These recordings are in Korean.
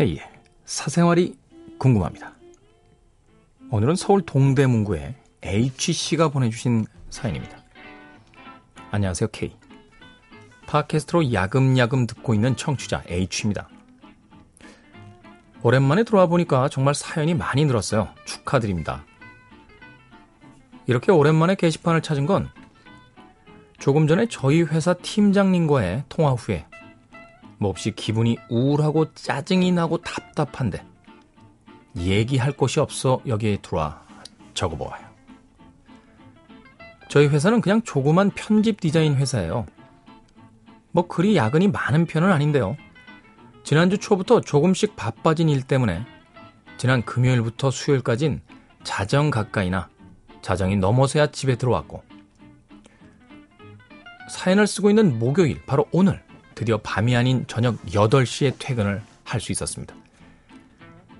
K의 사생활이 궁금합니다. 오늘은 서울 동대문구에 H씨가 보내주신 사연입니다. 안녕하세요, K. 팟캐스트로 야금야금 듣고 있는 청취자 H입니다. 오랜만에 들어와 보니까 정말 사연이 많이 늘었어요. 축하드립니다. 이렇게 오랜만에 게시판을 찾은 건 조금 전에 저희 회사 팀장님과의 통화 후에 몹시 기분이 우울하고 짜증이 나고 답답한데 얘기할 곳이 없어 여기에 들어와 적어보아요. 저희 회사는 그냥 조그만 편집 디자인 회사예요. 뭐 그리 야근이 많은 편은 아닌데요. 지난주 초부터 조금씩 바빠진 일 때문에 지난 금요일부터 수요일까진 자정 가까이나 자정이 넘어서야 집에 들어왔고 사연을 쓰고 있는 목요일 바로 오늘 드디어 밤이 아닌 저녁 8시에 퇴근을 할 수 있었습니다.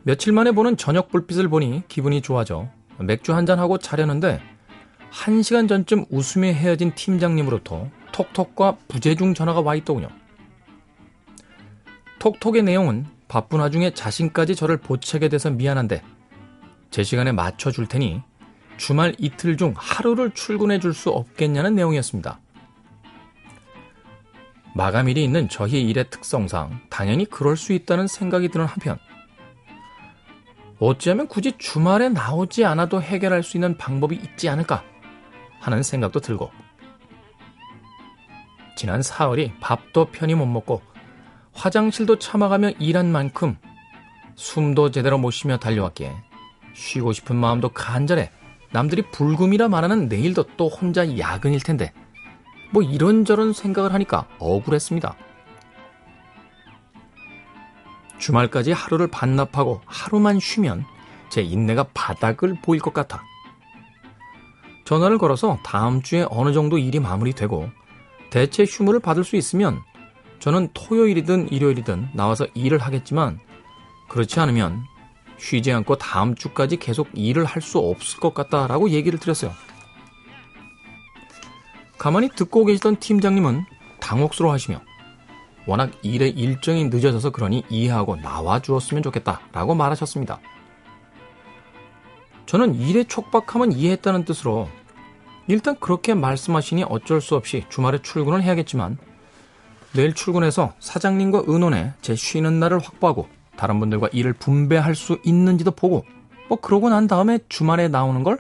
며칠 만에 보는 저녁 불빛을 보니 기분이 좋아져 맥주 한잔 하고 자려는데 1시간 전쯤 웃으며 헤어진 팀장님으로부터 톡톡과 부재중 전화가 와 있더군요. 톡톡의 내용은 바쁜 와중에 자신까지 저를 보채게 돼서 미안한데 제 시간에 맞춰 줄 테니 주말 이틀 중 하루를 출근해 줄 수 없겠냐는 내용이었습니다. 마감일이 있는 저희 일의 특성상 당연히 그럴 수 있다는 생각이 드는 한편 어찌하면 굳이 주말에 나오지 않아도 해결할 수 있는 방법이 있지 않을까 하는 생각도 들고 지난 사흘이 밥도 편히 못 먹고 화장실도 참아가며 일한 만큼 숨도 제대로 못 쉬며 달려왔기에 쉬고 싶은 마음도 간절해 남들이 불금이라 말하는 내일도 또 혼자 야근일 텐데 뭐 이런저런 생각을 하니까 억울했습니다. 주말까지 하루를 반납하고 하루만 쉬면 제 인내가 바닥을 보일 것 같아. 전화를 걸어서 다음 주에 어느 정도 일이 마무리되고 대체 휴무를 받을 수 있으면 저는 토요일이든 일요일이든 나와서 일을 하겠지만 그렇지 않으면 쉬지 않고 다음 주까지 계속 일을 할 수 없을 것 같다라고 얘기를 드렸어요. 가만히 듣고 계시던 팀장님은 당혹스러워 하시며 워낙 일의 일정이 늦어져서 그러니 이해하고 나와 주었으면 좋겠다 라고 말하셨습니다. 저는 일의 촉박함은 이해했다는 뜻으로 일단 그렇게 말씀하시니 어쩔 수 없이 주말에 출근을 해야겠지만 내일 출근해서 사장님과 의논해 제 쉬는 날을 확보하고 다른 분들과 일을 분배할 수 있는지도 보고 뭐 그러고 난 다음에 주말에 나오는 걸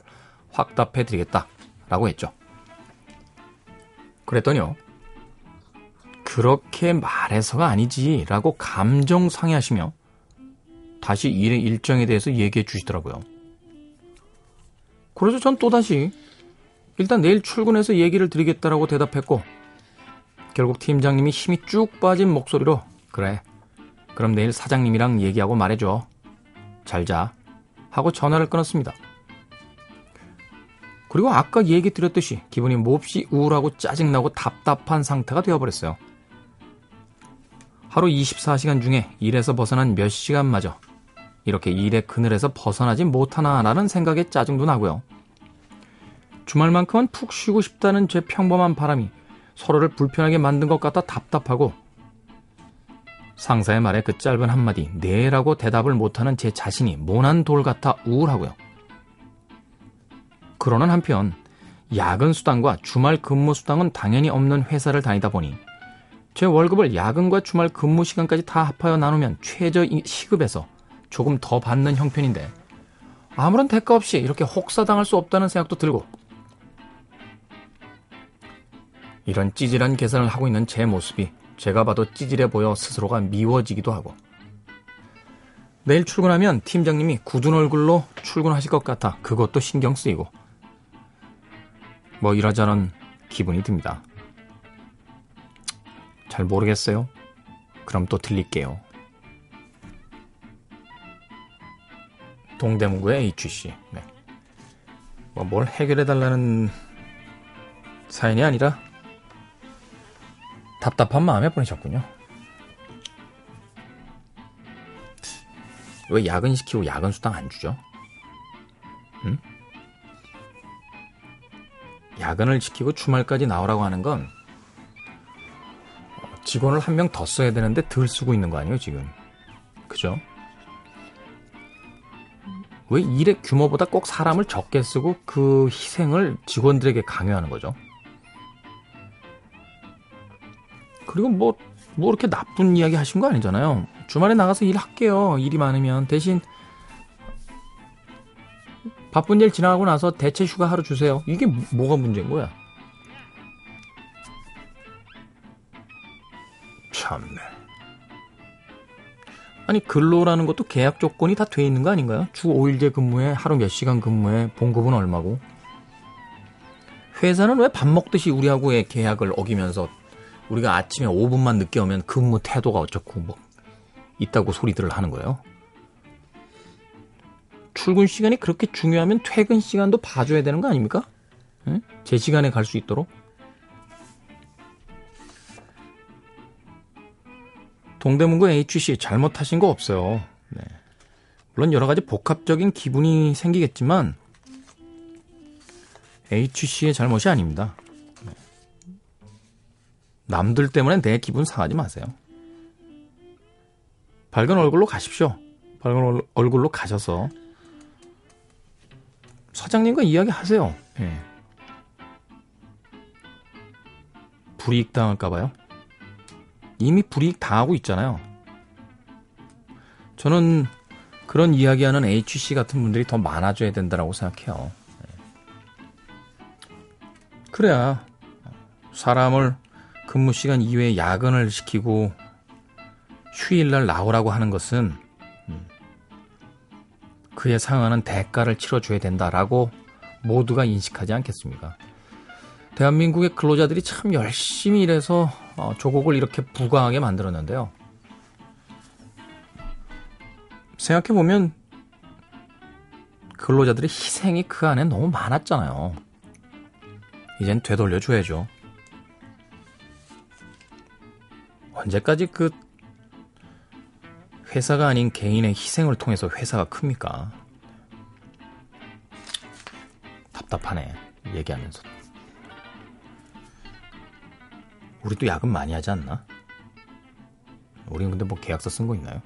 확답해 드리겠다 라고 했죠. 그랬더니요. 그렇게 말해서가 아니지라고 감정 상해하시며 다시 일의 일정에 대해서 얘기해 주시더라고요. 그래서 전 또다시 일단 내일 출근해서 얘기를 드리겠다라고 대답했고 결국 팀장님이 힘이 쭉 빠진 목소리로 그래 그럼 내일 사장님이랑 얘기하고 말해줘 잘자 하고 전화를 끊었습니다. 그리고 아까 얘기 드렸듯이 기분이 몹시 우울하고 짜증나고 답답한 상태가 되어버렸어요. 하루 24시간 중에 일에서 벗어난 몇 시간마저 이렇게 일의 그늘에서 벗어나지 못하나라는 생각에 짜증도 나고요. 주말만큼은 푹 쉬고 싶다는 제 평범한 바람이 서로를 불편하게 만든 것 같아 답답하고 상사의 말에 그 짧은 한마디 네라고 대답을 못하는 제 자신이 모난 돌 같아 우울하고요. 그러는 한편 야근 수당과 주말 근무 수당은 당연히 없는 회사를 다니다 보니 제 월급을 야근과 주말 근무 시간까지 다 합하여 나누면 최저 시급에서 조금 더 받는 형편인데 아무런 대가 없이 이렇게 혹사당할 수 없다는 생각도 들고 이런 찌질한 계산을 하고 있는 제 모습이 제가 봐도 찌질해 보여 스스로가 미워지기도 하고 내일 출근하면 팀장님이 굳은 얼굴로 출근하실 것 같아 그것도 신경 쓰이고 뭐 이러저런 기분이 듭니다. 잘 모르겠어요. 그럼 또 들릴게요. 동대문구의 HC. 네. 뭐 뭘 해결해달라는 사연이 아니라 답답한 마음에 보내셨군요. 왜 야근시키고 야근 수당 안 주죠? 응? 야근을 지키고 주말까지 나오라고 하는 건 직원을 한 명 더 써야 되는데 덜 쓰고 있는 거 아니에요, 지금? 그죠? 왜 일의 규모보다 꼭 사람을 적게 쓰고 그 희생을 직원들에게 강요하는 거죠? 그리고 뭐, 뭐 이렇게 나쁜 이야기 하신 거 아니잖아요. 주말에 나가서 일할게요. 일이 많으면. 대신 바쁜 일 지나가고 나서 대체 휴가 하루 주세요. 이게 뭐가 문제인 거야? 참네. 아니 근로라는 것도 계약 조건이 다 돼 있는 거 아닌가요? 주 5일제 근무에 하루 몇 시간 근무에 봉급은 얼마고? 회사는 왜 밥 먹듯이 우리하고의 계약을 어기면서 우리가 아침에 5분만 늦게 오면 근무 태도가 어쩌고 뭐 있다고 소리들을 하는 거예요? 출근 시간이 그렇게 중요하면 퇴근 시간도 봐줘야 되는 거 아닙니까? 응? 제 시간에 갈 수 있도록? 동대문구 HC 잘못하신 거 없어요. 네. 물론 여러 가지 복합적인 기분이 생기겠지만 HC의 잘못이 아닙니다. 네. 남들 때문에 내 기분 상하지 마세요. 밝은 얼굴로 가십시오. 밝은 얼굴로 가셔서 사장님과 이야기하세요. 네. 불이익 당할까봐요. 이미 불이익 당하고 있잖아요. 저는 그런 이야기하는 HC 같은 분들이 더 많아져야 된다고 생각해요. 그래야 사람을 근무 시간 이외에 야근을 시키고 휴일날 나오라고 하는 것은 음, 그에 상응하는 대가를 치러줘야 된다라고 모두가 인식하지 않겠습니까? 대한민국의 근로자들이 참 열심히 일해서 어, 조국을 이렇게 부강하게 만들었는데요. 생각해보면 근로자들의 희생이 그 안에 너무 많았잖아요. 이젠 되돌려줘야죠. 언제까지 그 회사가 아닌 개인의 희생을 통해서 회사가 큽니까? 답답하네. 얘기하면서. 우리도 야근 많이 하지 않나? 우리는 근데 뭐 계약서 쓴 거 있나요?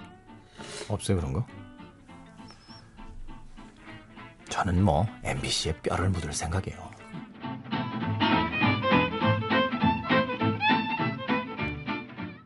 없어요, 그런 거? 저는 뭐 MBC에 뼈를 묻을 생각이에요.